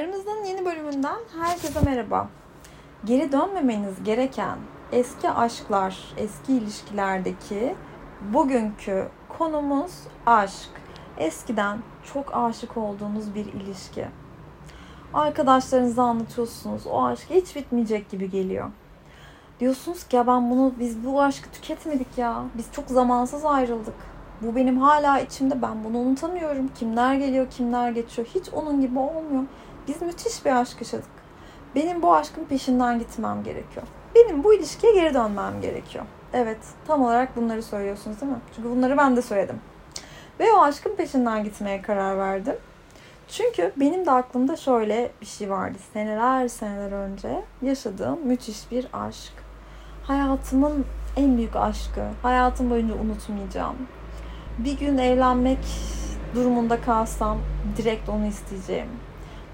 Aramızdan yeni bölümünden herkese merhaba. Geri dönmemeniz gereken eski aşklar, eski ilişkilerdeki bugünkü konumuz aşk. Eskiden çok aşık olduğunuz bir ilişki. Arkadaşlarınıza anlatıyorsunuz. O aşk hiç bitmeyecek gibi geliyor. Diyorsunuz ki ya ben bunu biz bu aşkı tüketmedik ya. Biz çok zamansız ayrıldık. Bu benim hala içimde. Ben bunu unutamıyorum. Kimler geliyor, kimler geçiyor. Hiç onun gibi olmuyor. Biz müthiş bir aşk yaşadık. Benim bu aşkın peşinden gitmem gerekiyor. Benim bu ilişkiye geri dönmem gerekiyor. Evet, tam olarak bunları söylüyorsunuz değil mi? Çünkü bunları ben de söyledim. Ve o aşkın peşinden gitmeye karar verdim. Çünkü benim de aklımda şöyle bir şey vardı. Seneler seneler önce yaşadığım müthiş bir aşk. Hayatımın en büyük aşkı. Hayatım boyunca unutmayacağım. Bir gün evlenmek durumunda kalsam direkt onu isteyeceğim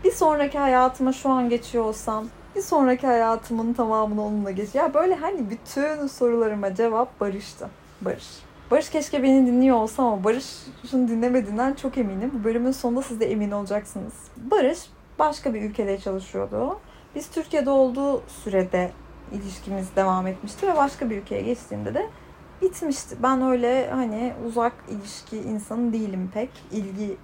bir sonraki hayatıma şu an geçiyor olsam bir sonraki hayatımın tamamını onunla geç. Ya böyle hani bütün sorularıma cevap Barış'tı. Barış. Barış keşke beni dinliyor olsa ama Barış'ın dinlemediğinden çok eminim. Bu bölümün sonunda siz de emin olacaksınız. Barış başka bir ülkede çalışıyordu. Biz Türkiye'de olduğu sürede ilişkimiz devam etmişti ve başka bir ülkeye geçtiğinde de bitmişti. Ben öyle hani uzak ilişki insanı değilim pek. İlgi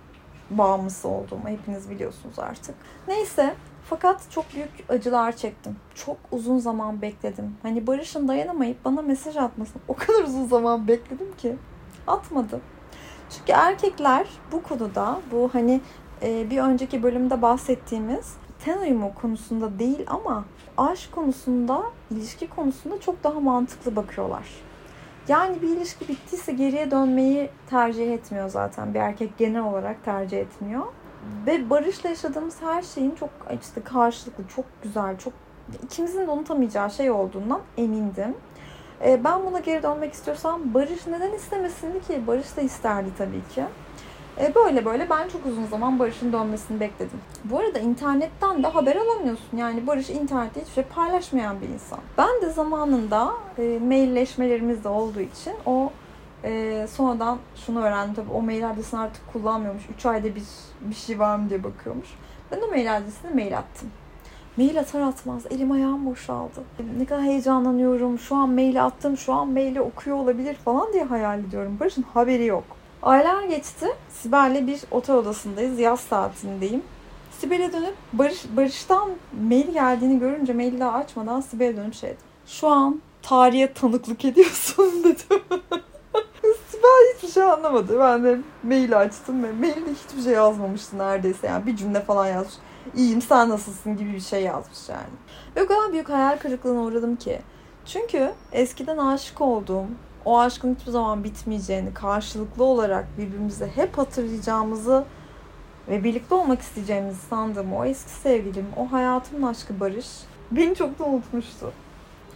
bağımlısı olduğumu hepiniz biliyorsunuz artık. Neyse fakat çok büyük acılar çektim. Çok uzun zaman bekledim. Hani Barış'ın dayanamayıp bana mesaj atmasını o kadar uzun zaman bekledim ki atmadı. Çünkü erkekler bu konuda bu hani e, bir önceki bölümde bahsettiğimiz ten uyumu konusunda değil ama aşk konusunda, ilişki konusunda çok daha mantıklı bakıyorlar. Yani bir ilişki bittiyse geriye dönmeyi tercih etmiyor zaten. Bir erkek genel olarak tercih etmiyor. Ve barışla yaşadığımız her şeyin çok işte karşılıklı, çok güzel, çok ikimizin de unutamayacağı şey olduğundan emindim. Ee, ben buna geri dönmek istiyorsam Barış neden istemesin ki? Barış da isterdi tabii ki. E, böyle böyle ben çok uzun zaman Barış'ın dönmesini bekledim. Bu arada internetten de haber alamıyorsun. Yani Barış internette hiçbir şey paylaşmayan bir insan. Ben de zamanında e, mailleşmelerimiz de olduğu için o e, sonradan şunu öğrendim. Tabii o mail adresini artık kullanmıyormuş. 3 ayda bir bir şey var mı diye bakıyormuş. Ben o mail adresine mail attım. Mail atar atmaz elim ayağım boşaldı. Ne kadar heyecanlanıyorum. Şu an maili attım, şu an maili okuyor olabilir falan diye hayal ediyorum. Barış'ın haberi yok. Aylar geçti. Sibel'le bir otel odasındayız. Yaz saatindeyim. Sibel'e dönüp Barış, Barış'tan mail geldiğini görünce maili daha açmadan Sibel'e dönüp şey dedim. Şu an tarihe tanıklık ediyorsun dedim. Sibel hiçbir şey anlamadı. Ben de mail açtım ve mailde hiçbir şey yazmamıştı neredeyse. Yani bir cümle falan yazmış. İyiyim sen nasılsın gibi bir şey yazmış yani. Ve o kadar büyük hayal kırıklığına uğradım ki. Çünkü eskiden aşık olduğum, o aşkın hiçbir zaman bitmeyeceğini, karşılıklı olarak birbirimize hep hatırlayacağımızı ve birlikte olmak isteyeceğimizi sandığım o eski sevgilim, o hayatımın aşkı Barış beni çok da unutmuştu.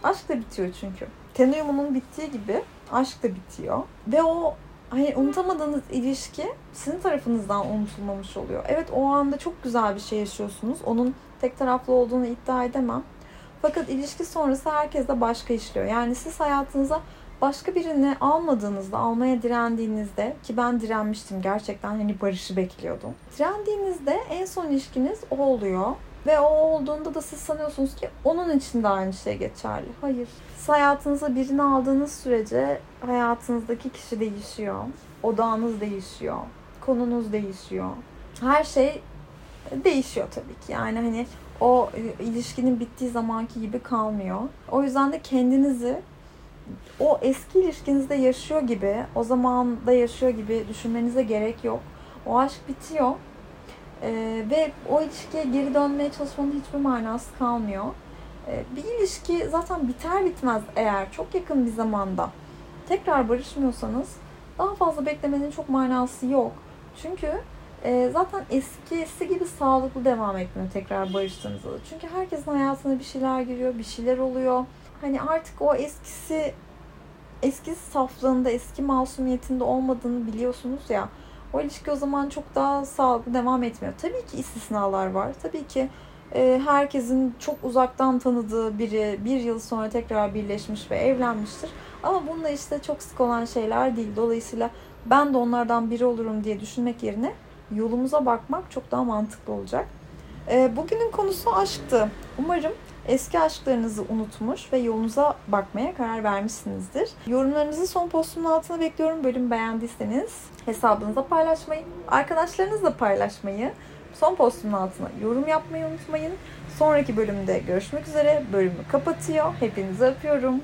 Aşk da bitiyor çünkü. Ten uyumunun bittiği gibi aşk da bitiyor. Ve o hani unutamadığınız ilişki sizin tarafınızdan unutulmamış oluyor. Evet o anda çok güzel bir şey yaşıyorsunuz. Onun tek taraflı olduğunu iddia edemem. Fakat ilişki sonrası herkes de başka işliyor. Yani siz hayatınıza başka birini almadığınızda, almaya direndiğinizde ki ben direnmiştim gerçekten hani barışı bekliyordum. Direndiğinizde en son ilişkiniz o oluyor. Ve o olduğunda da siz sanıyorsunuz ki onun için de aynı şey geçerli. Hayır. Siz hayatınıza birini aldığınız sürece hayatınızdaki kişi değişiyor. Odağınız değişiyor. Konunuz değişiyor. Her şey değişiyor tabii ki. Yani hani o ilişkinin bittiği zamanki gibi kalmıyor. O yüzden de kendinizi o eski ilişkinizde yaşıyor gibi, o zamanda yaşıyor gibi düşünmenize gerek yok. O aşk bitiyor. Ee, ve o ilişkiye geri dönmeye çalışmanın hiçbir manası kalmıyor. Ee, bir ilişki zaten biter bitmez eğer çok yakın bir zamanda tekrar barışmıyorsanız daha fazla beklemenin çok manası yok. Çünkü e, zaten eskisi gibi sağlıklı devam etmiyor tekrar barıştığınızda. Çünkü herkesin hayatına bir şeyler giriyor, bir şeyler oluyor. Hani artık o eskisi eski saflığında, eski masumiyetinde olmadığını biliyorsunuz ya. O ilişki o zaman çok daha sağlıklı devam etmiyor. Tabii ki istisnalar var. Tabii ki e, herkesin çok uzaktan tanıdığı biri bir yıl sonra tekrar birleşmiş ve evlenmiştir. Ama bunlar işte çok sık olan şeyler değil. Dolayısıyla ben de onlardan biri olurum diye düşünmek yerine yolumuza bakmak çok daha mantıklı olacak. E, bugünün konusu aşktı. Umarım eski aşklarınızı unutmuş ve yolunuza bakmaya karar vermişsinizdir. Yorumlarınızı son postumun altına bekliyorum. Bölüm beğendiyseniz hesabınıza paylaşmayı, arkadaşlarınızla paylaşmayı, son postumun altına yorum yapmayı unutmayın. Sonraki bölümde görüşmek üzere. Bölümü kapatıyor. Hepinizi öpüyorum.